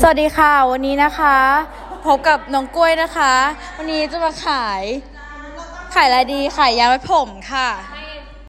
สวัสดีค่ะวันนี้นะคะพบกับน้องกล้วยนะคะ วันนี้จะมาขาย ขายอะไรดีขายยาไว้ผมค่ะ